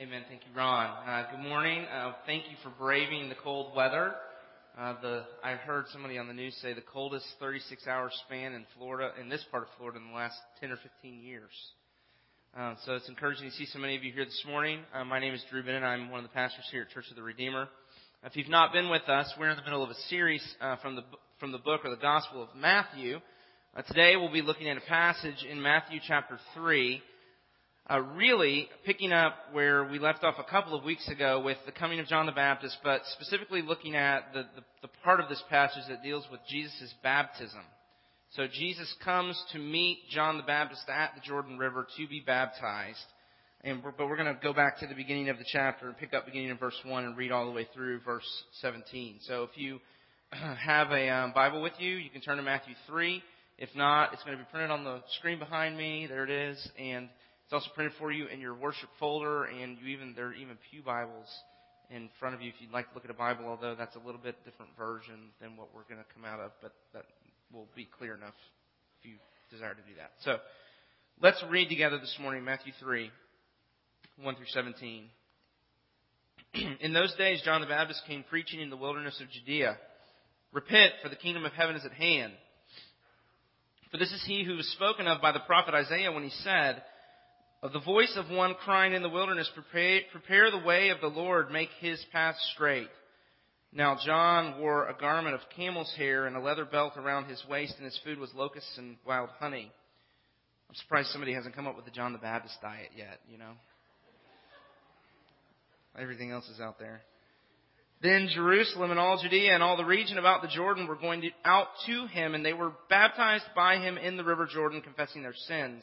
Amen. Thank you, Ron. Uh, good morning. Uh, thank you for braving the cold weather. Uh, the I heard somebody on the news say the coldest 36-hour span in Florida, in this part of Florida, in the last 10 or 15 years. Uh, so it's encouraging to see so many of you here this morning. Uh, my name is Drew Bennett. I'm one of the pastors here at Church of the Redeemer. If you've not been with us, we're in the middle of a series uh, from the from the book or the Gospel of Matthew. Uh, today we'll be looking at a passage in Matthew chapter three uh, really picking up where we left off a couple of weeks ago with the coming of John the Baptist, but specifically looking at the, the, the part of this passage that deals with Jesus' baptism. So Jesus comes to meet John the Baptist at the Jordan River to be baptized. And we're, but we're going to go back to the beginning of the chapter and pick up beginning in verse 1 and read all the way through verse 17. So if you have a um, Bible with you, you can turn to Matthew 3. If not, it's going to be printed on the screen behind me. There it is. And it's also printed for you in your worship folder, and you even there are even pew Bibles in front of you if you'd like to look at a Bible. Although that's a little bit different version than what we're going to come out of, but that will be clear enough if you desire to do that. So let's read together this morning Matthew three, one through seventeen. in those days, John the Baptist came preaching in the wilderness of Judea. Repent, for the kingdom of heaven is at hand. For this is he who was spoken of by the prophet Isaiah when he said, of the voice of one crying in the wilderness, prepare, prepare the way of the Lord, make his path straight. Now John wore a garment of camel's hair and a leather belt around his waist, and his food was locusts and wild honey. I'm surprised somebody hasn't come up with the John the Baptist diet yet, you know. Everything else is out there. Then Jerusalem and all Judea and all the region about the Jordan were going to, out to him, and they were baptized by him in the river Jordan, confessing their sins.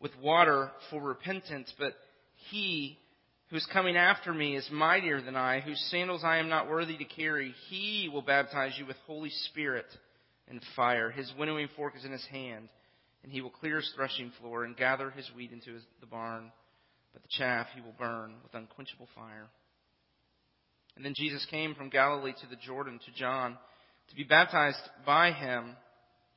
with water for repentance, but he who is coming after me is mightier than I, whose sandals I am not worthy to carry. He will baptize you with Holy Spirit and fire. His winnowing fork is in his hand, and he will clear his threshing floor and gather his wheat into his, the barn, but the chaff he will burn with unquenchable fire. And then Jesus came from Galilee to the Jordan to John to be baptized by him.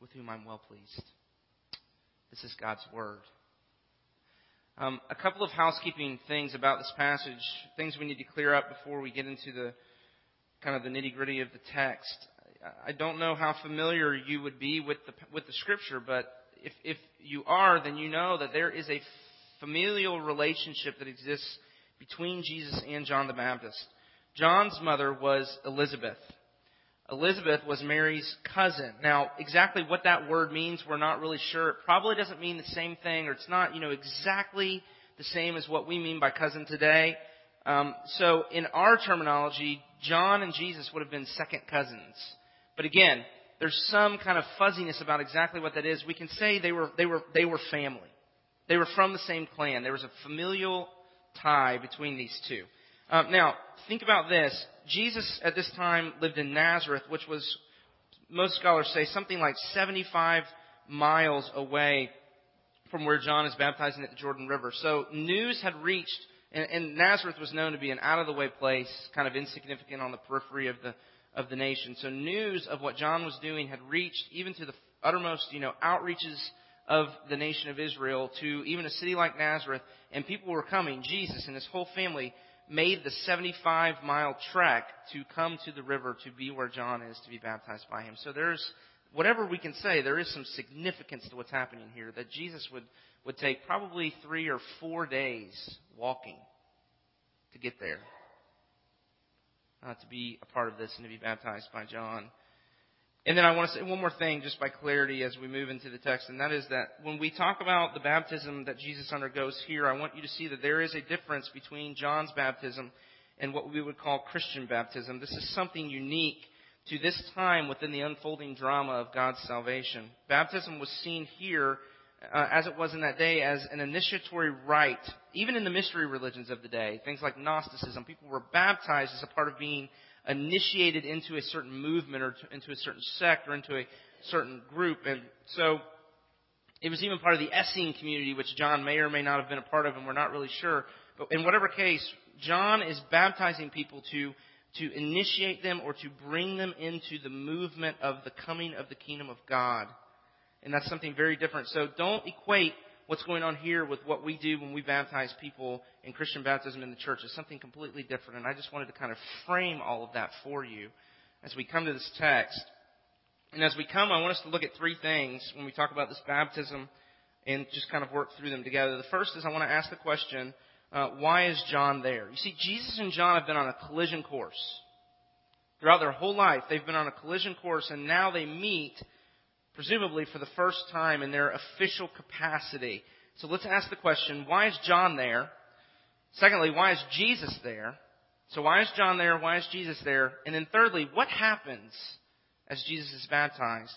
with whom I'm well pleased. This is God's Word. Um, a couple of housekeeping things about this passage, things we need to clear up before we get into the kind of the nitty gritty of the text. I don't know how familiar you would be with the with the Scripture, but if if you are, then you know that there is a familial relationship that exists between Jesus and John the Baptist. John's mother was Elizabeth. Elizabeth was Mary's cousin. Now, exactly what that word means, we're not really sure. It probably doesn't mean the same thing, or it's not, you know, exactly the same as what we mean by cousin today. Um, so, in our terminology, John and Jesus would have been second cousins. But again, there's some kind of fuzziness about exactly what that is. We can say they were they were they were family. They were from the same clan. There was a familial tie between these two. Um, now, think about this. Jesus at this time lived in Nazareth, which was, most scholars say, something like 75 miles away from where John is baptizing at the Jordan River. So news had reached, and, and Nazareth was known to be an out of the way place, kind of insignificant on the periphery of the of the nation. So news of what John was doing had reached even to the uttermost, you know, outreaches of the nation of Israel to even a city like Nazareth, and people were coming. Jesus and his whole family made the 75 mile trek to come to the river to be where John is to be baptized by him. So there's, whatever we can say, there is some significance to what's happening here that Jesus would, would take probably three or four days walking to get there, uh, to be a part of this and to be baptized by John. And then I want to say one more thing just by clarity as we move into the text, and that is that when we talk about the baptism that Jesus undergoes here, I want you to see that there is a difference between John's baptism and what we would call Christian baptism. This is something unique to this time within the unfolding drama of God's salvation. Baptism was seen here, uh, as it was in that day, as an initiatory rite. Even in the mystery religions of the day, things like Gnosticism, people were baptized as a part of being initiated into a certain movement or to, into a certain sect or into a certain group. And so it was even part of the Essene community, which John may or may not have been a part of, and we're not really sure. But in whatever case, John is baptizing people to to initiate them or to bring them into the movement of the coming of the kingdom of God. And that's something very different. So don't equate what's going on here with what we do when we baptize people in Christian baptism in the church. is something completely different. And I just wanted to kind of frame all of that for you as we come to this text. And as we come, I want us to look at three things when we talk about this baptism and just kind of work through them together. The first is I want to ask the question, uh, why is John there? You see, Jesus and John have been on a collision course. Throughout their whole life, they've been on a collision course, and now they meet, presumably for the first time, in their official capacity. So let's ask the question, why is John there? Secondly, why is Jesus there? So why is John there? Why is Jesus there? And then thirdly, what happens as Jesus is baptized?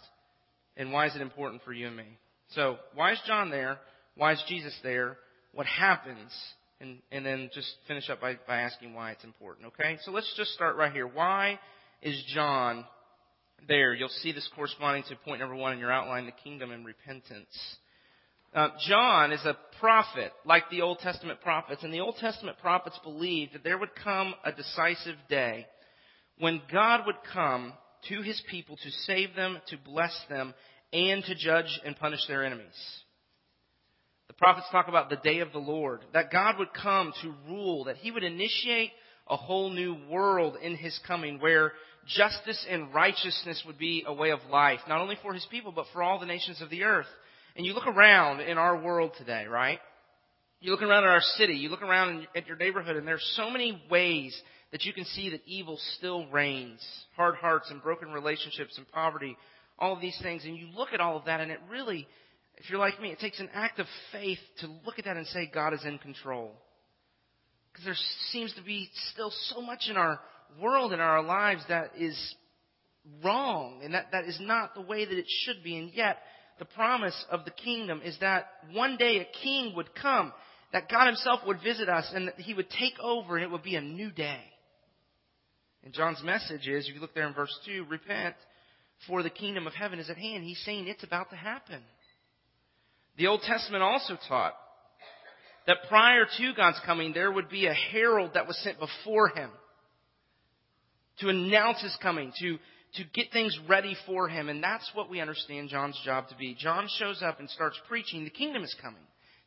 And why is it important for you and me? So, why is John there? Why is Jesus there? What happens and, and then just finish up by, by asking why it's important, okay? So let's just start right here. Why is John there? You'll see this corresponding to point number one in your outline, the kingdom and repentance. Uh, John is a prophet, like the Old Testament prophets, and the Old Testament prophets believed that there would come a decisive day when God would come to his people to save them, to bless them, and to judge and punish their enemies. The prophets talk about the day of the Lord, that God would come to rule, that he would initiate a whole new world in his coming where justice and righteousness would be a way of life, not only for his people, but for all the nations of the earth. And you look around in our world today, right? You look around at our city, you look around at your neighborhood, and there's so many ways that you can see that evil still reigns. Hard hearts and broken relationships and poverty, all of these things. And you look at all of that, and it really if you're like me, it takes an act of faith to look at that and say God is in control. Because there seems to be still so much in our world, in our lives, that is wrong, and that, that is not the way that it should be. And yet, the promise of the kingdom is that one day a king would come, that God himself would visit us, and that he would take over, and it would be a new day. And John's message is, if you look there in verse 2, repent, for the kingdom of heaven is at hand. He's saying it's about to happen. The Old Testament also taught that prior to God's coming, there would be a herald that was sent before him to announce his coming, to, to get things ready for him. And that's what we understand John's job to be. John shows up and starts preaching, the kingdom is coming.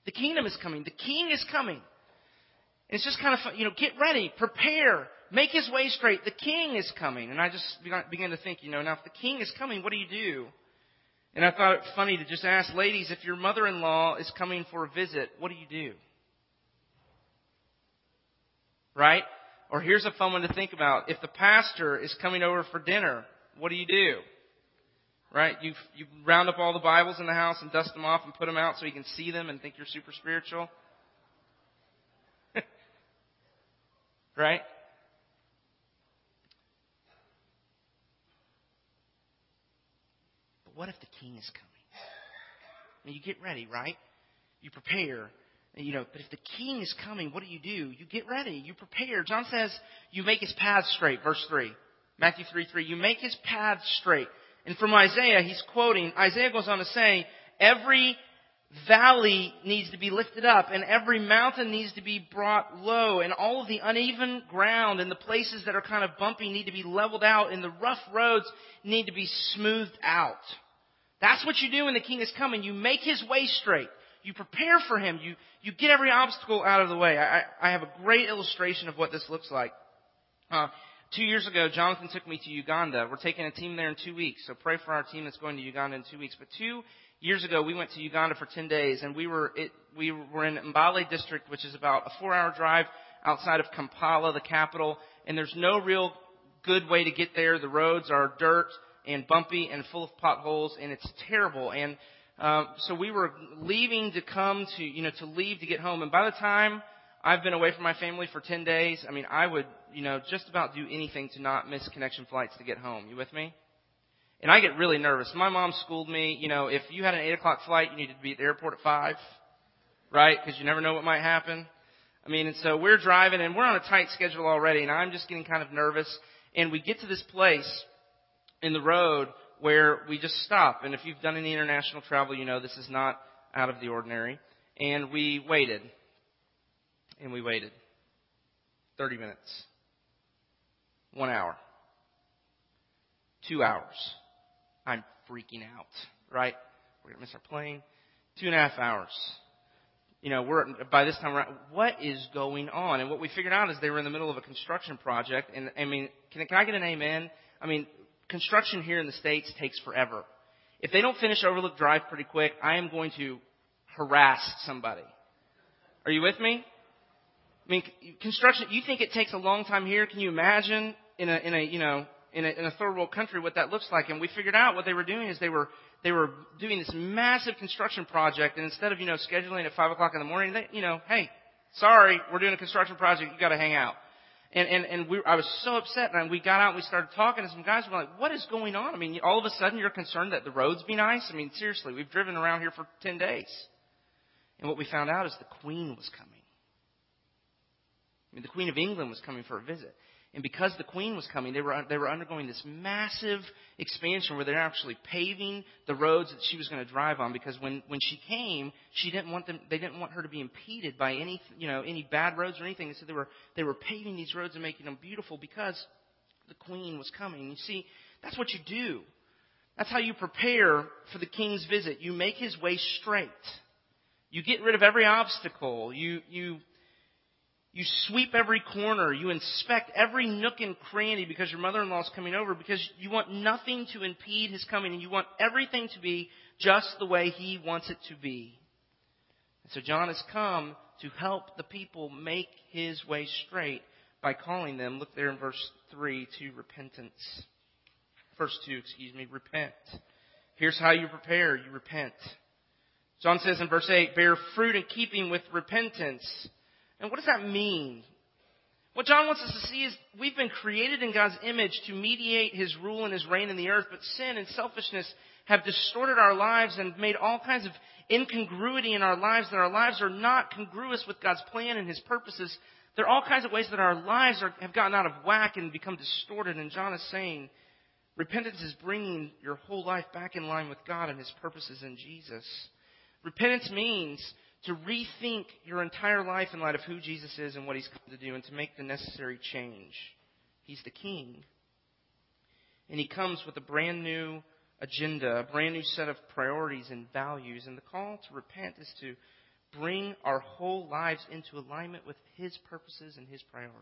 The kingdom is coming. The king is coming. And It's just kind of fun, you know, get ready, prepare, make his way straight. The king is coming. And I just began to think, you know, now if the king is coming, what do you do? And I thought it funny to just ask ladies, if your mother-in-law is coming for a visit, what do you do? Right? Or here's a fun one to think about. If the pastor is coming over for dinner, what do you do? Right? You you round up all the Bibles in the house and dust them off and put them out so you can see them and think you're super spiritual. right? But what if the king is coming? And you get ready, right? You prepare. You know, but if the king is coming, what do you do? You get ready. You prepare. John says you make his path straight. Verse 3. Matthew 3 3. You make his path straight. And from Isaiah, he's quoting, Isaiah goes on to say, every valley needs to be lifted up and every mountain needs to be brought low and all of the uneven ground and the places that are kind of bumpy need to be leveled out and the rough roads need to be smoothed out. That's what you do when the king is coming. You make his way straight. You prepare for him. You, you get every obstacle out of the way. I, I have a great illustration of what this looks like. Uh, two years ago, Jonathan took me to Uganda. We're taking a team there in two weeks, so pray for our team that's going to Uganda in two weeks. But two years ago, we went to Uganda for 10 days, and we were, it, we were in Mbale district, which is about a four hour drive outside of Kampala, the capital, and there's no real good way to get there. The roads are dirt and bumpy and full of potholes, and it's terrible. And um, so we were leaving to come to, you know, to leave to get home. And by the time I've been away from my family for 10 days, I mean, I would, you know, just about do anything to not miss connection flights to get home. You with me? And I get really nervous. My mom schooled me, you know, if you had an 8 o'clock flight, you needed to be at the airport at 5, right? Because you never know what might happen. I mean, and so we're driving and we're on a tight schedule already, and I'm just getting kind of nervous. And we get to this place in the road where we just stop. And if you've done any international travel, you know this is not out of the ordinary. And we waited. And we waited. 30 minutes. One hour. Two hours. I'm freaking out, right? We're going to miss our plane. Two and a half hours you know, we're by this time around, what is going on? And what we figured out is they were in the middle of a construction project. And I mean, can, can I get an amen? I mean, construction here in the States takes forever. If they don't finish Overlook Drive pretty quick, I am going to harass somebody. Are you with me? I mean, construction, you think it takes a long time here? Can you imagine in a, in a, you know, in a, in a third world country what that looks like? And we figured out what they were doing is they were they were doing this massive construction project, and instead of you know scheduling at five o'clock in the morning, they you know, hey, sorry, we're doing a construction project, you got to hang out. And and and we, I was so upset, and we got out and we started talking, and some guys were like, "What is going on? I mean, all of a sudden you're concerned that the roads be nice? I mean, seriously, we've driven around here for ten days." And what we found out is the Queen was coming. I mean, the Queen of England was coming for a visit. And because the queen was coming, they were, they were undergoing this massive expansion where they're actually paving the roads that she was going to drive on because when, when she came, she didn't want them, they didn't want her to be impeded by any, you know, any bad roads or anything. And so they were, they were paving these roads and making them beautiful because the queen was coming. You see, that's what you do. That's how you prepare for the king's visit. You make his way straight. You get rid of every obstacle. You, you you sweep every corner. You inspect every nook and cranny because your mother-in-law is coming over because you want nothing to impede his coming and you want everything to be just the way he wants it to be. And so John has come to help the people make his way straight by calling them, look there in verse 3, to repentance. Verse 2, excuse me, repent. Here's how you prepare. You repent. John says in verse 8, bear fruit in keeping with repentance. And what does that mean? What John wants us to see is we've been created in God's image to mediate His rule and His reign in the earth, but sin and selfishness have distorted our lives and made all kinds of incongruity in our lives, that our lives are not congruous with God's plan and His purposes. There are all kinds of ways that our lives are, have gotten out of whack and become distorted, and John is saying, repentance is bringing your whole life back in line with God and His purposes in Jesus. Repentance means to rethink your entire life in light of who Jesus is and what he's come to do and to make the necessary change. He's the king. And he comes with a brand new agenda, a brand new set of priorities and values. And the call to repent is to bring our whole lives into alignment with his purposes and his priorities.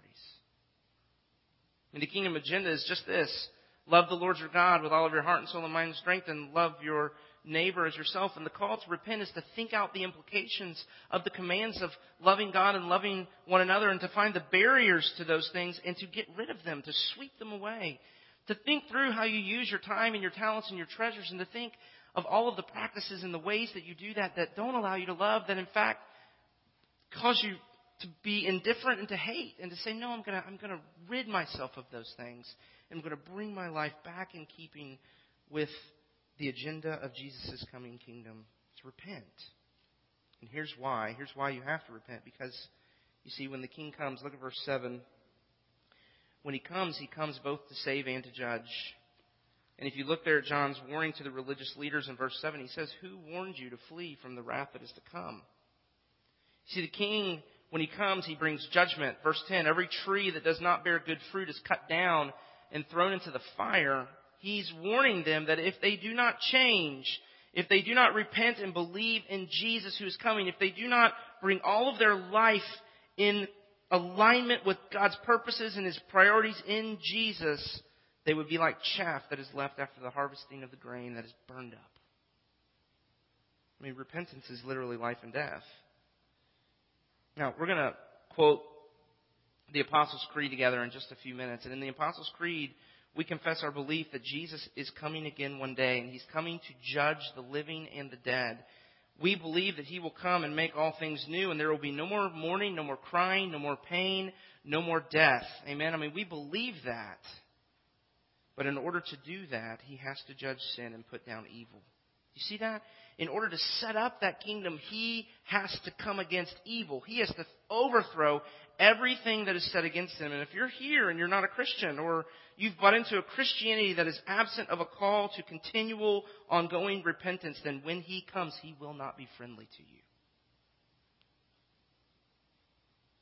And the kingdom agenda is just this. Love the Lord your God with all of your heart and soul and mind and strength and love your neighbor as yourself. And the call to repent is to think out the implications of the commands of loving God and loving one another and to find the barriers to those things and to get rid of them, to sweep them away. To think through how you use your time and your talents and your treasures and to think of all of the practices and the ways that you do that that don't allow you to love, that in fact cause you to be indifferent and to hate and to say, no, I'm going to, I'm going to rid myself of those things. I'm going to bring my life back in keeping with the agenda of Jesus' coming kingdom to repent. And here's why. Here's why you have to repent. Because, you see, when the king comes, look at verse 7. When he comes, he comes both to save and to judge. And if you look there at John's warning to the religious leaders in verse 7, he says, Who warned you to flee from the wrath that is to come? See, the king, when he comes, he brings judgment. Verse 10 Every tree that does not bear good fruit is cut down and thrown into the fire he's warning them that if they do not change, if they do not repent and believe in Jesus who is coming, if they do not bring all of their life in alignment with God's purposes and His priorities in Jesus, they would be like chaff that is left after the harvesting of the grain that is burned up. I mean, repentance is literally life and death. Now, we're going to quote the Apostles' Creed together in just a few minutes. And in the Apostles' Creed, we confess our belief that Jesus is coming again one day, and he's coming to judge the living and the dead. We believe that he will come and make all things new, and there will be no more mourning, no more crying, no more pain, no more death. Amen? I mean, we believe that. But in order to do that, he has to judge sin and put down evil. You see that? In order to set up that kingdom, he has to come against evil. He has to overthrow everything that is set against him. And if you're here and you're not a Christian, or you've bought into a Christianity that is absent of a call to continual, ongoing repentance, then when he comes, he will not be friendly to you.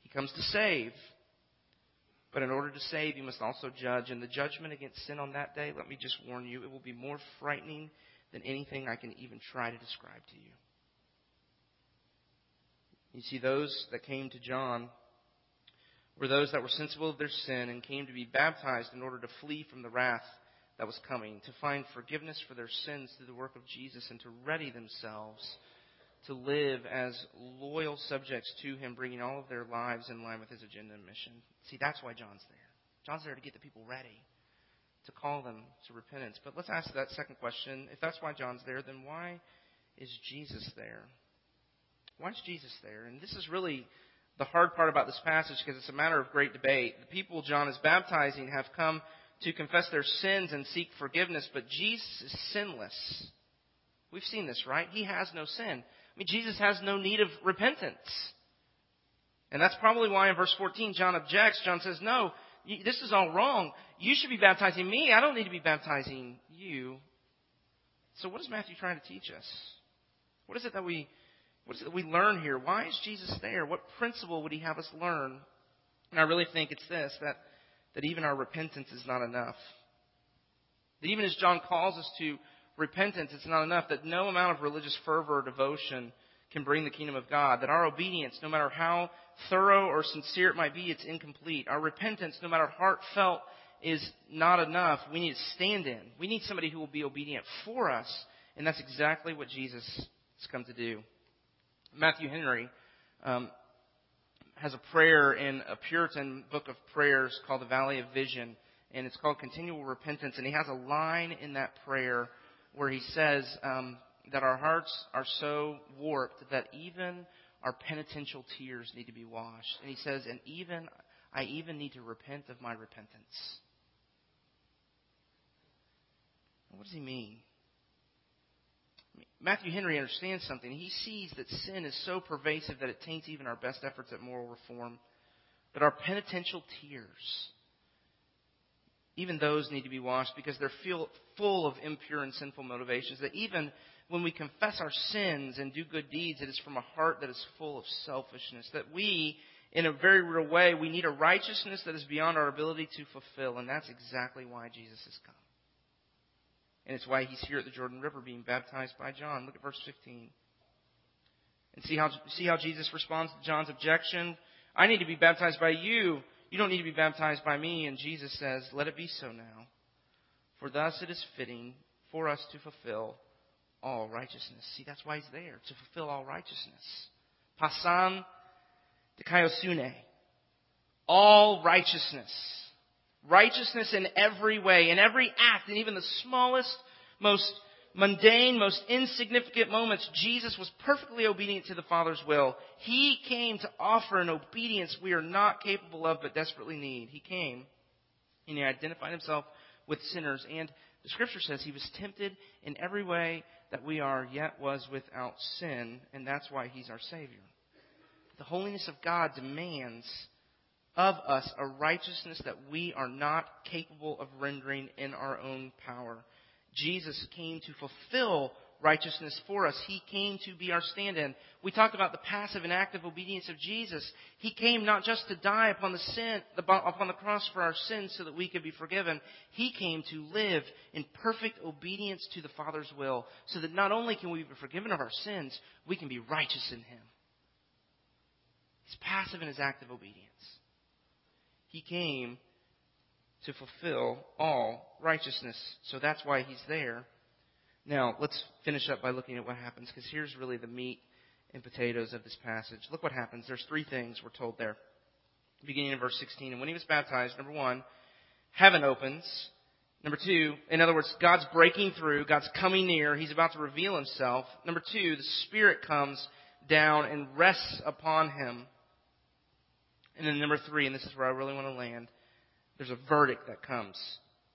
He comes to save. But in order to save, you must also judge. And the judgment against sin on that day, let me just warn you, it will be more frightening than anything I can even try to describe to you. You see, those that came to John were those that were sensible of their sin and came to be baptized in order to flee from the wrath that was coming, to find forgiveness for their sins through the work of Jesus, and to ready themselves to live as loyal subjects to Him, bringing all of their lives in line with His agenda and mission. See, that's why John's there. John's there to get the people ready, to call them to repentance. But let's ask that second question. If that's why John's there, then why is Jesus there? Why is Jesus there? And this is really the hard part about this passage because it's a matter of great debate. The people John is baptizing have come to confess their sins and seek forgiveness, but Jesus is sinless. We've seen this, right? He has no sin. I mean, Jesus has no need of repentance. And that's probably why in verse 14 John objects. John says, no, this is all wrong. You should be baptizing me. I don't need to be baptizing you. So what is Matthew trying to teach us? What is it that we what is it that we learn here? Why is Jesus there? What principle would he have us learn? And I really think it's this that, that even our repentance is not enough. That even as John calls us to repentance, it's not enough. That no amount of religious fervor or devotion can bring the kingdom of God. That our obedience, no matter how thorough or sincere it might be, it's incomplete. Our repentance, no matter heartfelt, is not enough. We need to stand in. We need somebody who will be obedient for us. And that's exactly what Jesus has come to do. Matthew Henry um, has a prayer in a Puritan book of prayers called the Valley of Vision, and it's called Continual Repentance. And he has a line in that prayer where he says um, that our hearts are so warped that even our penitential tears need to be washed. And he says, and even I even need to repent of my repentance. What does he mean? Matthew Henry understands something. He sees that sin is so pervasive that it taints even our best efforts at moral reform. That our penitential tears, even those need to be washed because they're full of impure and sinful motivations. That even when we confess our sins and do good deeds, it is from a heart that is full of selfishness. That we, in a very real way, we need a righteousness that is beyond our ability to fulfill. And that's exactly why Jesus has come. And it's why he's here at the Jordan River being baptized by John. Look at verse 15. And see how, see how Jesus responds to John's objection? I need to be baptized by you. You don't need to be baptized by me. And Jesus says, Let it be so now. For thus it is fitting for us to fulfill all righteousness. See, that's why he's there, to fulfill all righteousness. Pasan dikaiosune. All righteousness. Righteousness in every way, in every act, in even the smallest, most mundane, most insignificant moments, Jesus was perfectly obedient to the Father's will. He came to offer an obedience we are not capable of but desperately need. He came and he identified himself with sinners. And the scripture says he was tempted in every way that we are, yet was without sin. And that's why he's our Savior. The holiness of God demands of us a righteousness that we are not capable of rendering in our own power. Jesus came to fulfill righteousness for us. He came to be our stand-in. We talked about the passive and active obedience of Jesus. He came not just to die upon the sin, upon the cross for our sins so that we could be forgiven. He came to live in perfect obedience to the Father's will so that not only can we be forgiven of our sins, we can be righteous in Him. He's passive in His active obedience. He came to fulfill all righteousness. So that's why he's there. Now, let's finish up by looking at what happens, because here's really the meat and potatoes of this passage. Look what happens. There's three things we're told there. beginning in verse 16. And when he was baptized, number one, heaven opens. Number two, in other words, God's breaking through. God's coming near. He's about to reveal himself. Number two, the Spirit comes down and rests upon him. And then number three, and this is where I really want to land, there's a verdict that comes.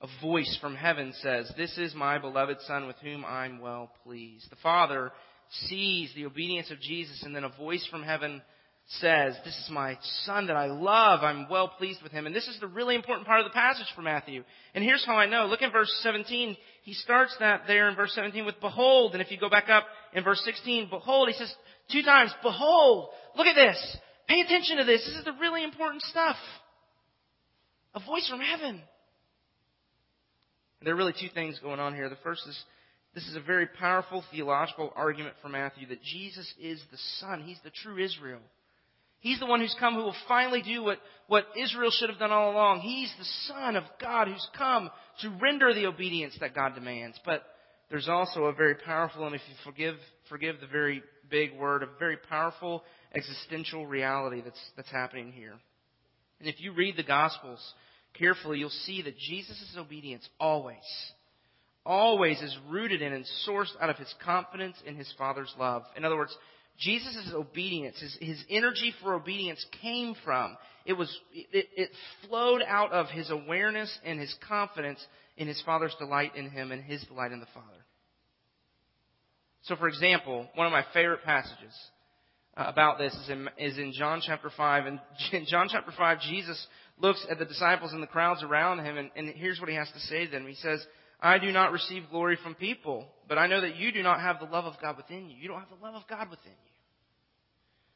A voice from heaven says, This is my beloved Son with whom I'm well pleased. The Father sees the obedience of Jesus, and then a voice from heaven says, This is my son that I love. I'm well pleased with him. And this is the really important part of the passage for Matthew. And here's how I know. Look at verse 17. He starts that there in verse 17 with behold. And if you go back up in verse 16, behold, he says two times, behold. Look at this. Pay attention to this. This is the really important stuff. A voice from heaven. There are really two things going on here. The first is this is a very powerful theological argument for Matthew that Jesus is the Son. He's the true Israel. He's the one who's come who will finally do what, what Israel should have done all along. He's the Son of God who's come to render the obedience that God demands. But there's also a very powerful, and if you forgive, forgive the very big word, a very powerful existential reality that's, that's happening here. And if you read the Gospels carefully, you'll see that Jesus' obedience always, always is rooted in and sourced out of his confidence in his Father's love. In other words, Jesus' obedience, his, his energy for obedience came from, it was, it, it flowed out of his awareness and his confidence in his Father's delight in him and his delight in the Father. So for example, one of my favorite passages uh, about this is in, is in John chapter 5. And in John chapter 5, Jesus looks at the disciples and the crowds around him, and, and here's what he has to say to them. He says, I do not receive glory from people, but I know that you do not have the love of God within you. You don't have the love of God within you.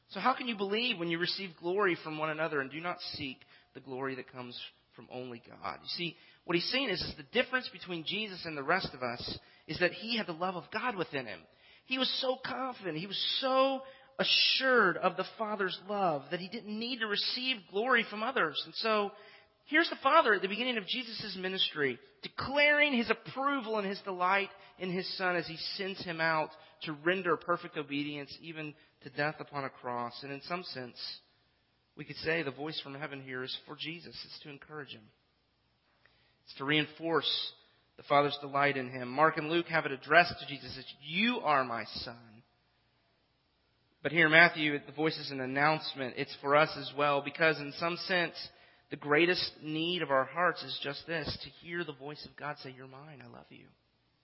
So how can you believe when you receive glory from one another and do not seek the glory that comes from only God? You see, what he's saying is, is the difference between Jesus and the rest of us is that he had the love of God within him. He was so confident. He was so assured of the Father's love that he didn't need to receive glory from others. And so Here's the Father at the beginning of Jesus' ministry, declaring his approval and his delight in his Son as he sends him out to render perfect obedience, even to death upon a cross. And in some sense, we could say the voice from heaven here is for Jesus. It's to encourage him. It's to reinforce the Father's delight in him. Mark and Luke have it addressed to Jesus as, You are my Son. But here Matthew, the voice is an announcement. It's for us as well, because in some sense, the greatest need of our hearts is just this to hear the voice of God say, You're mine, I love you.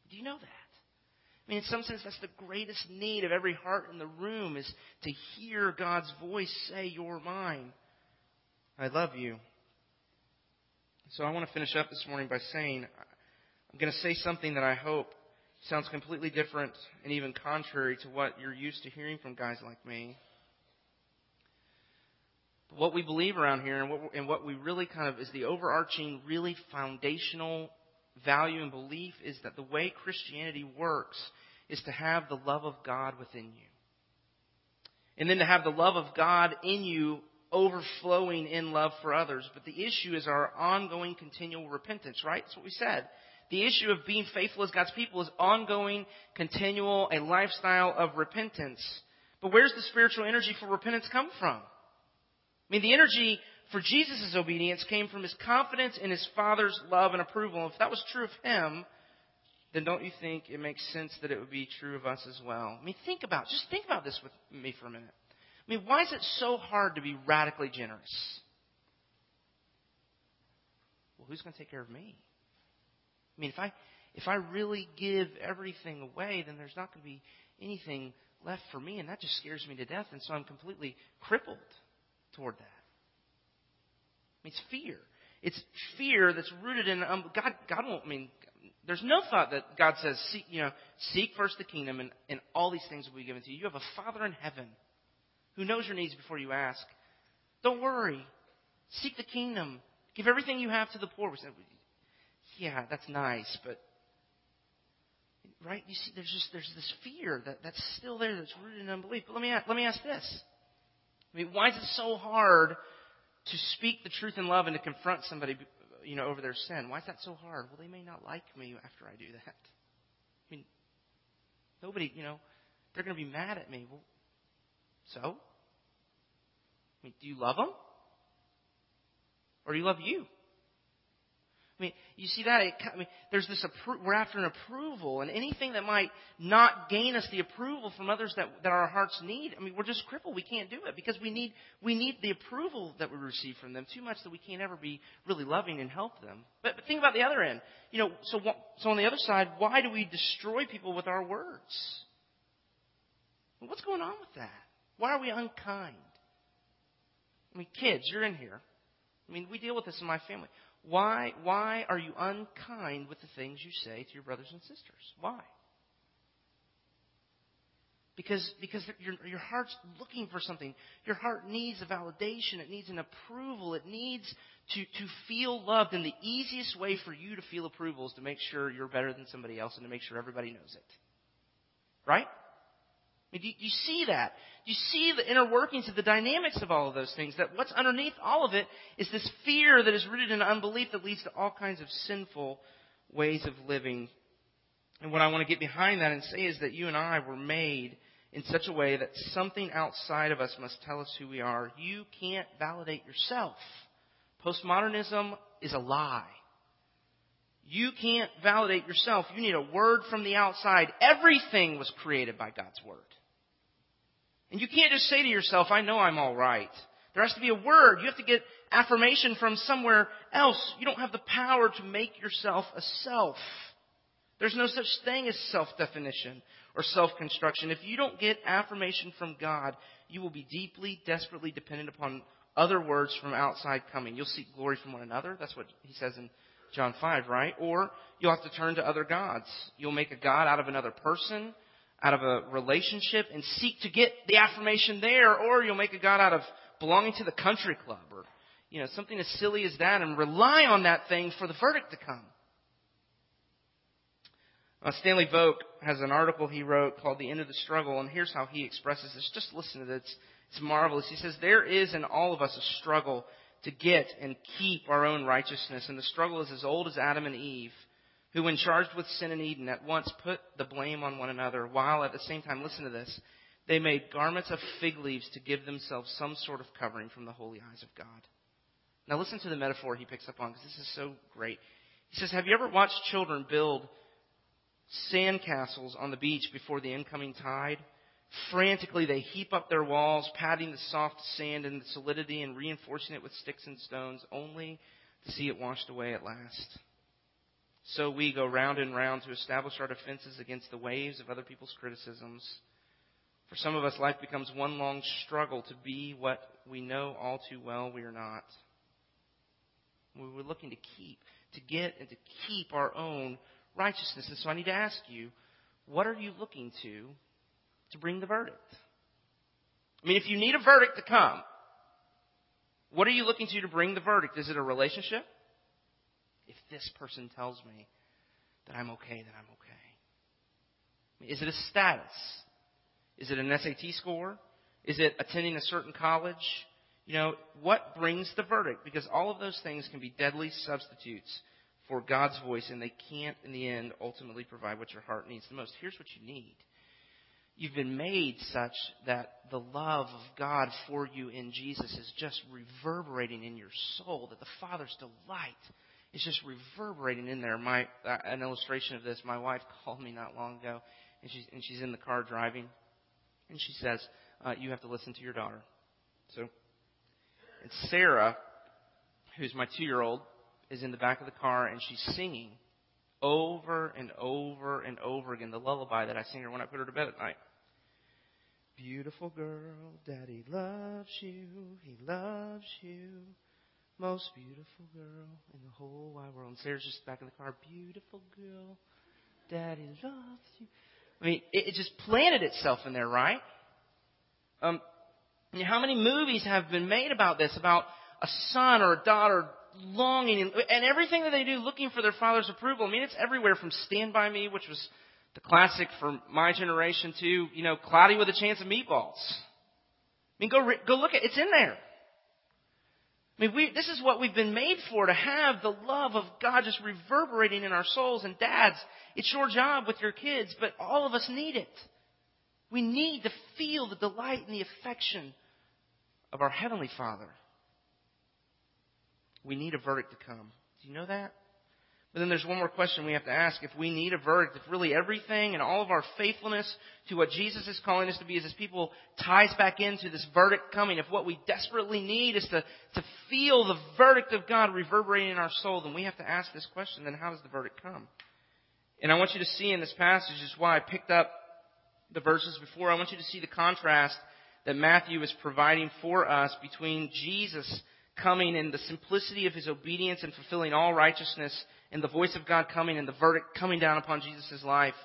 Do you know that? I mean, in some sense, that's the greatest need of every heart in the room is to hear God's voice say, You're mine. I love you. So I want to finish up this morning by saying, I'm going to say something that I hope sounds completely different and even contrary to what you're used to hearing from guys like me But what we believe around here and what, and what we really kind of is the overarching, really foundational value and belief is that the way Christianity works is to have the love of God within you. And then to have the love of God in you overflowing in love for others. But the issue is our ongoing continual repentance, right? That's what we said. The issue of being faithful as God's people is ongoing, continual, a lifestyle of repentance. But where's the spiritual energy for repentance come from? I mean, the energy for Jesus' obedience came from his confidence in his Father's love and approval. If that was true of him, then don't you think it makes sense that it would be true of us as well? I mean, think about, just think about this with me for a minute. I mean, why is it so hard to be radically generous? Well, who's going to take care of me? I mean, if I, if I really give everything away, then there's not going to be anything left for me, and that just scares me to death, and so I'm completely crippled toward that. I mean, it's fear. It's fear that's rooted in um, God. God won't I mean. There's no thought that God says, seek, you know, seek first the kingdom, and, and all these things will be given to you. You have a Father in heaven who knows your needs before you ask. Don't worry. Seek the kingdom. Give everything you have to the poor. Yeah, that's nice, but right? You see, there's just there's this fear that, that's still there that's rooted in unbelief. But let me let me ask this: I mean, why is it so hard to speak the truth in love and to confront somebody, you know, over their sin? Why is that so hard? Well, they may not like me after I do that. I mean, nobody, you know, they're going to be mad at me. Well, so? I mean, do you love them? Or do you love you? I mean, you see that? It, I mean, there's this, appro- we're after an approval, and anything that might not gain us the approval from others that, that our hearts need, I mean, we're just crippled. We can't do it because we need, we need the approval that we receive from them too much that we can't ever be really loving and help them. But, but think about the other end. You know, so, so on the other side, why do we destroy people with our words? What's going on with that? Why are we unkind? I mean, kids, you're in here. I mean, we deal with this in my family. Why, why are you unkind with the things you say to your brothers and sisters? Why? Because, because your, your heart's looking for something. Your heart needs a validation. It needs an approval. It needs to, to feel loved. And the easiest way for you to feel approval is to make sure you're better than somebody else and to make sure everybody knows it. Right? I mean, do, you, do you see that? You see the inner workings of the dynamics of all of those things? That what's underneath all of it is this fear that is rooted in unbelief that leads to all kinds of sinful ways of living. And what I want to get behind that and say is that you and I were made in such a way that something outside of us must tell us who we are. You can't validate yourself. Postmodernism is a lie. You can't validate yourself. You need a word from the outside. Everything was created by God's word. And you can't just say to yourself, I know I'm all right. There has to be a word. You have to get affirmation from somewhere else. You don't have the power to make yourself a self. There's no such thing as self-definition or self-construction. If you don't get affirmation from God, you will be deeply, desperately dependent upon other words from outside coming. You'll seek glory from one another. That's what he says in John 5, right? Or you'll have to turn to other gods. You'll make a God out of another person out of a relationship and seek to get the affirmation there, or you'll make a God out of belonging to the country club or, you know, something as silly as that and rely on that thing for the verdict to come. Uh, Stanley Voke has an article he wrote called The End of the Struggle, and here's how he expresses this. Just listen to this. It's, it's marvelous. He says, There is in all of us a struggle to get and keep our own righteousness, and the struggle is as old as Adam and Eve who, when charged with sin in Eden, at once put the blame on one another, while at the same time, listen to this, they made garments of fig leaves to give themselves some sort of covering from the holy eyes of God. Now, listen to the metaphor he picks up on, because this is so great. He says, Have you ever watched children build sandcastles on the beach before the incoming tide? Frantically, they heap up their walls, patting the soft sand into solidity and reinforcing it with sticks and stones, only to see it washed away at last. So we go round and round to establish our defenses against the waves of other people's criticisms. For some of us, life becomes one long struggle to be what we know all too well we are not. We're looking to keep, to get and to keep our own righteousness. And so I need to ask you, what are you looking to to bring the verdict? I mean, if you need a verdict to come, what are you looking to to bring the verdict? Is it a relationship? This person tells me that I'm okay, that I'm okay? Is it a status? Is it an SAT score? Is it attending a certain college? You know, what brings the verdict? Because all of those things can be deadly substitutes for God's voice, and they can't, in the end, ultimately provide what your heart needs the most. Here's what you need. You've been made such that the love of God for you in Jesus is just reverberating in your soul, that the Father's delight it's just reverberating in there. My uh, an illustration of this. My wife called me not long ago, and she's and she's in the car driving, and she says, uh, "You have to listen to your daughter." So, and Sarah, who's my two-year-old, is in the back of the car, and she's singing over and over and over again the lullaby that I sing her when I put her to bed at night. Beautiful girl, Daddy loves you. He loves you most beautiful girl in the whole wide world. And Sarah's just back in the car. Beautiful girl. Daddy loves you. I mean, it, it just planted itself in there, right? Um, how many movies have been made about this, about a son or a daughter longing and, and everything that they do looking for their father's approval? I mean, it's everywhere from Stand By Me, which was the classic for my generation, to, you know, Cloudy with a Chance of Meatballs. I mean, go, go look at It's in there. I mean, we, this is what we've been made for, to have the love of God just reverberating in our souls. And dads, it's your job with your kids, but all of us need it. We need to feel the delight and the affection of our Heavenly Father. We need a verdict to come. Do you know that? But then there's one more question we have to ask. If we need a verdict, if really everything and all of our faithfulness to what Jesus is calling us to be as his people ties back into this verdict coming, if what we desperately need is to, to feel the verdict of God reverberating in our soul, then we have to ask this question, then how does the verdict come? And I want you to see in this passage is why I picked up the verses before. I want you to see the contrast that Matthew is providing for us between Jesus coming in the simplicity of his obedience and fulfilling all righteousness and the voice of God coming and the verdict coming down upon Jesus' life.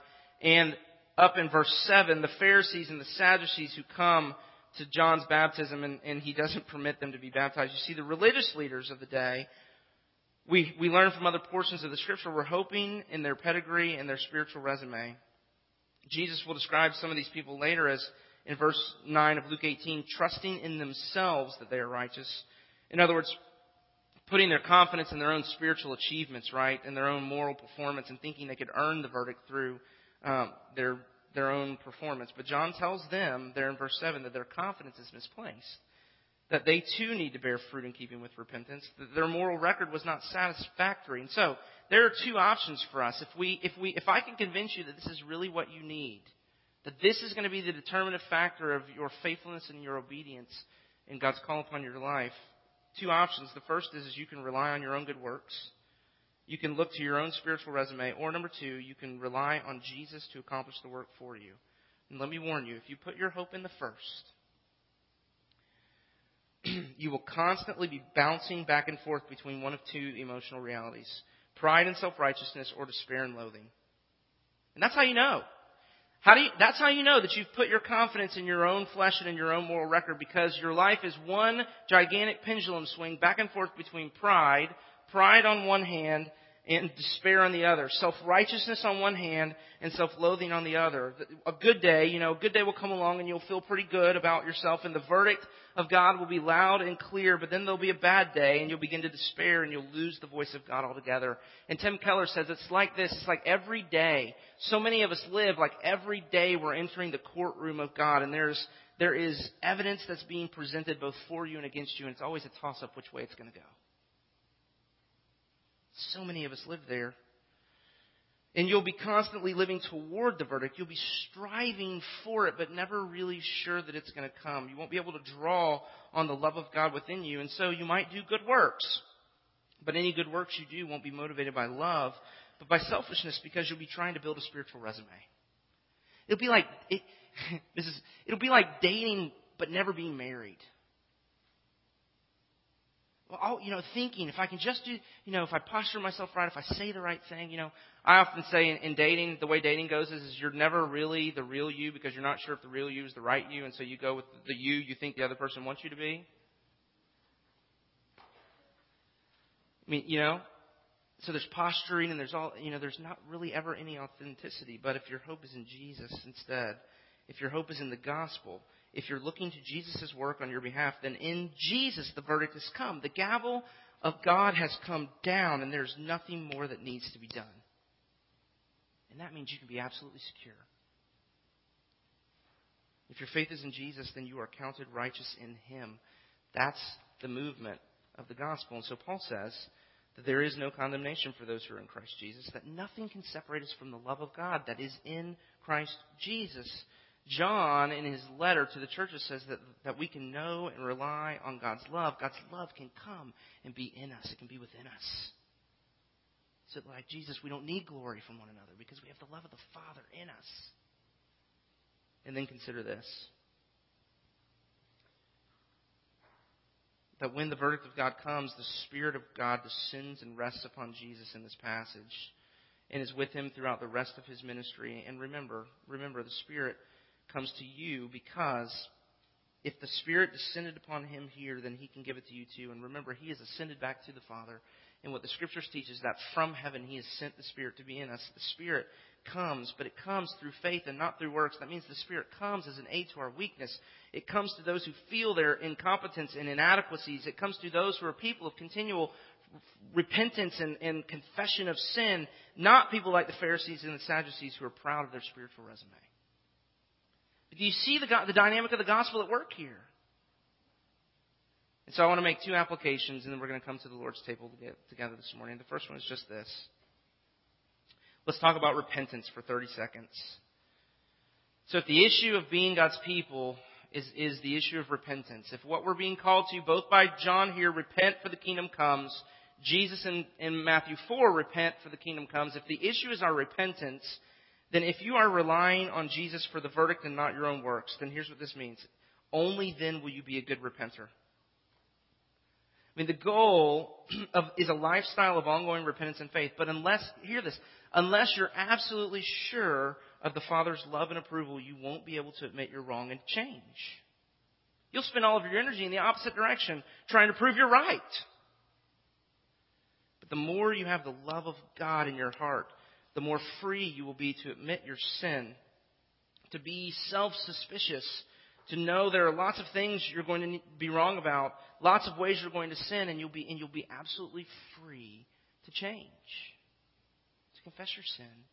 And up in verse 7, the Pharisees and the Sadducees who come to John's baptism and, and he doesn't permit them to be baptized. You see, the religious leaders of the day, we, we learn from other portions of the scripture, we're hoping in their pedigree and their spiritual resume. Jesus will describe some of these people later as, in verse 9 of Luke 18, trusting in themselves that they are righteous. In other words, putting their confidence in their own spiritual achievements, right, and their own moral performance, and thinking they could earn the verdict through um, their their own performance. But John tells them there in verse seven that their confidence is misplaced, that they too need to bear fruit in keeping with repentance, that their moral record was not satisfactory, and so there are two options for us. If we if we if I can convince you that this is really what you need, that this is going to be the determinative factor of your faithfulness and your obedience in God's call upon your life, two options. The first is, is you can rely on your own good works. You can look to your own spiritual resume. Or number two, you can rely on Jesus to accomplish the work for you. And let me warn you, if you put your hope in the first, you will constantly be bouncing back and forth between one of two emotional realities pride and self righteousness, or despair and loathing. And that's how you know. How do you, that's how you know that you've put your confidence in your own flesh and in your own moral record because your life is one gigantic pendulum swing back and forth between pride, pride on one hand, and despair on the other. Self-righteousness on one hand and self-loathing on the other. A good day, you know, a good day will come along and you'll feel pretty good about yourself and the verdict of God will be loud and clear, but then there'll be a bad day and you'll begin to despair and you'll lose the voice of God altogether. And Tim Keller says it's like this. It's like every day. So many of us live like every day we're entering the courtroom of God and there's, there is evidence that's being presented both for you and against you and it's always a toss up which way it's going to go. So many of us live there. And you'll be constantly living toward the verdict. You'll be striving for it, but never really sure that it's going to come. You won't be able to draw on the love of God within you. And so you might do good works. But any good works you do won't be motivated by love, but by selfishness because you'll be trying to build a spiritual resume. It'll be like, it, this is, it'll be like dating but never being married well, you know, thinking if I can just do, you know, if I posture myself right, if I say the right thing, you know, I often say in, in dating, the way dating goes is, is you're never really the real you because you're not sure if the real you is the right you, and so you go with the you you think the other person wants you to be. I mean, you know, so there's posturing and there's all, you know, there's not really ever any authenticity. But if your hope is in Jesus instead, if your hope is in the gospel, if you're looking to Jesus' work on your behalf, then in Jesus the verdict has come. The gavel of God has come down, and there's nothing more that needs to be done. And that means you can be absolutely secure. If your faith is in Jesus, then you are counted righteous in Him. That's the movement of the gospel. And so Paul says that there is no condemnation for those who are in Christ Jesus, that nothing can separate us from the love of God that is in Christ Jesus. John, in his letter to the churches, says that, that we can know and rely on God's love. God's love can come and be in us, it can be within us. So, like Jesus, we don't need glory from one another because we have the love of the Father in us. And then consider this that when the verdict of God comes, the Spirit of God descends and rests upon Jesus in this passage and is with him throughout the rest of his ministry. And remember, remember, the Spirit comes to you because if the Spirit descended upon him here, then he can give it to you too. And remember, he has ascended back to the Father. And what the Scriptures teach is that from heaven he has sent the Spirit to be in us. The Spirit comes, but it comes through faith and not through works. That means the Spirit comes as an aid to our weakness. It comes to those who feel their incompetence and inadequacies. It comes to those who are people of continual repentance and, and confession of sin, not people like the Pharisees and the Sadducees who are proud of their spiritual resume. Do you see the, the dynamic of the gospel at work here? And so I want to make two applications, and then we're going to come to the Lord's table to get together this morning. The first one is just this. Let's talk about repentance for 30 seconds. So if the issue of being God's people is, is the issue of repentance, if what we're being called to, both by John here, repent for the kingdom comes, Jesus in, in Matthew 4, repent for the kingdom comes, if the issue is our repentance, then if you are relying on Jesus for the verdict and not your own works, then here's what this means. Only then will you be a good repenter. I mean, the goal of, is a lifestyle of ongoing repentance and faith. But unless, hear this, unless you're absolutely sure of the Father's love and approval, you won't be able to admit you're wrong and change. You'll spend all of your energy in the opposite direction, trying to prove you're right. But the more you have the love of God in your heart, the more free you will be to admit your sin, to be self-suspicious, to know there are lots of things you're going to be wrong about, lots of ways you're going to sin, and you'll be, and you'll be absolutely free to change. To confess your sin,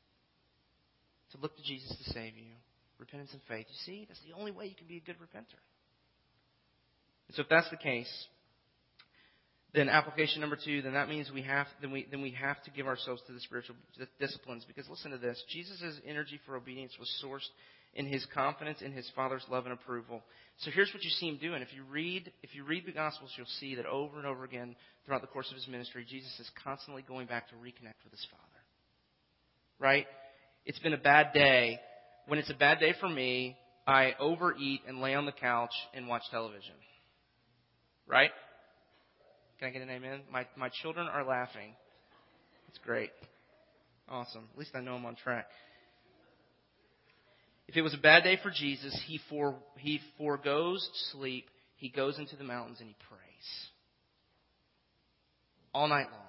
to look to Jesus to save you, repentance and faith. You see, that's the only way you can be a good repenter. And so if that's the case, then application number two, then that means we have, then we, then we have to give ourselves to the spiritual disciplines. Because listen to this. Jesus' energy for obedience was sourced in his confidence in his Father's love and approval. So here's what you see him doing. If you read, if you read the Gospels, you'll see that over and over again throughout the course of his ministry, Jesus is constantly going back to reconnect with his Father. Right? It's been a bad day. When it's a bad day for me, I overeat and lay on the couch and watch television. Right? Can I get an amen? My my children are laughing. It's great. Awesome. At least I know I'm on track. If it was a bad day for Jesus, he, for, he foregoes sleep, he goes into the mountains and he prays. All night long.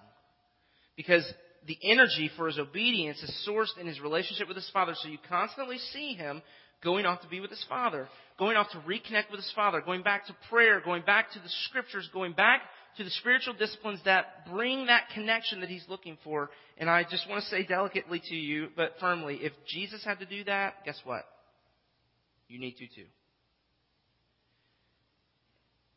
Because the energy for his obedience is sourced in his relationship with his Father. So you constantly see him going off to be with his Father, going off to reconnect with his Father, going back to prayer, going back to the Scriptures, going back to the spiritual disciplines that bring that connection that he's looking for. And I just want to say delicately to you, but firmly, if Jesus had to do that, guess what? You need to too.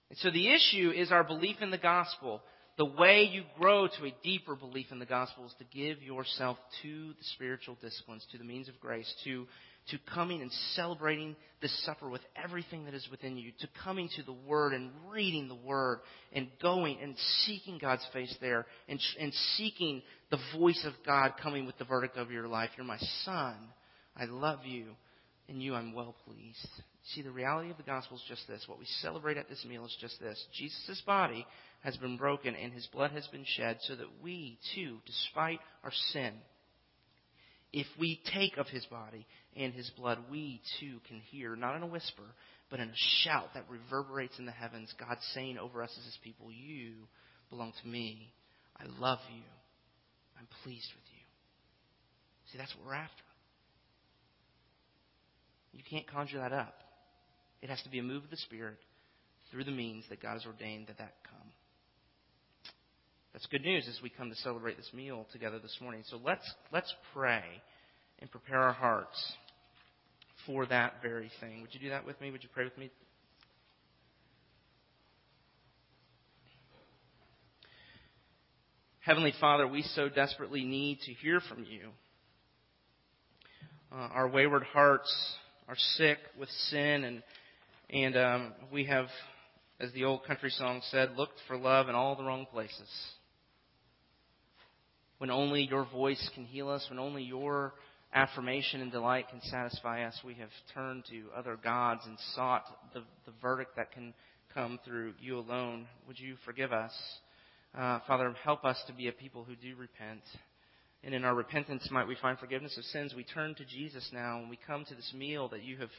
And so the issue is our belief in the gospel. The way you grow to a deeper belief in the gospel is to give yourself to the spiritual disciplines, to the means of grace, to to coming and celebrating this supper with everything that is within you, to coming to the Word and reading the Word and going and seeking God's face there and, and seeking the voice of God coming with the verdict of your life. You're my son. I love you. and you I'm well pleased. See, the reality of the gospel is just this. What we celebrate at this meal is just this. Jesus' body has been broken and his blood has been shed so that we, too, despite our sin, if we take of his body and his blood, we too can hear, not in a whisper, but in a shout that reverberates in the heavens, God saying over us as his people, You belong to me. I love you. I'm pleased with you. See, that's what we're after. You can't conjure that up. It has to be a move of the Spirit through the means that God has ordained that that come. That's good news as we come to celebrate this meal together this morning. So let's, let's pray and prepare our hearts for that very thing. Would you do that with me? Would you pray with me? Heavenly Father, we so desperately need to hear from you. Uh, our wayward hearts are sick with sin, and and um, we have, as the old country song said, looked for love in all the wrong places when only your voice can heal us, when only your affirmation and delight can satisfy us, we have turned to other gods and sought the, the verdict that can come through you alone. Would you forgive us? Uh, Father, help us to be a people who do repent. And in our repentance, might we find forgiveness of sins. We turn to Jesus now and we come to this meal that you have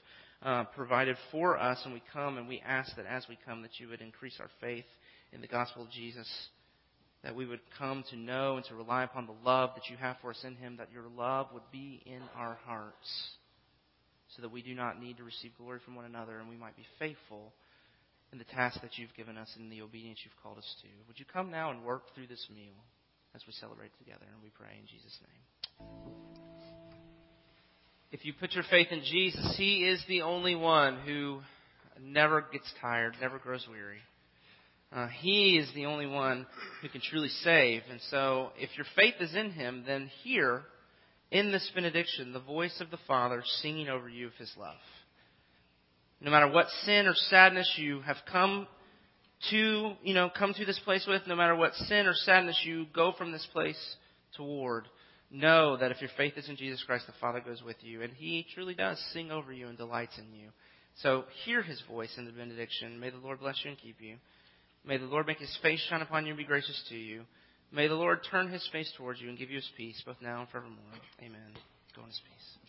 uh, provided for us, and we come and we ask that as we come, that you would increase our faith in the gospel of Jesus that we would come to know and to rely upon the love that you have for us in Him, that your love would be in our hearts, so that we do not need to receive glory from one another and we might be faithful in the task that you've given us and the obedience you've called us to. Would you come now and work through this meal as we celebrate together? And we pray in Jesus' name. If you put your faith in Jesus, He is the only one who never gets tired, never grows weary. Uh, he is the only one who can truly save. And so, if your faith is in Him, then hear in this benediction the voice of the Father singing over you of His love. No matter what sin or sadness you have come to, you know, come to this place with, no matter what sin or sadness you go from this place toward, know that if your faith is in Jesus Christ, the Father goes with you, and He truly does sing over you and delights in you. So hear His voice in the benediction. May the Lord bless you and keep you. May the Lord make His face shine upon you and be gracious to you. May the Lord turn His face towards you and give you His peace, both now and forevermore. Amen. Go in His peace.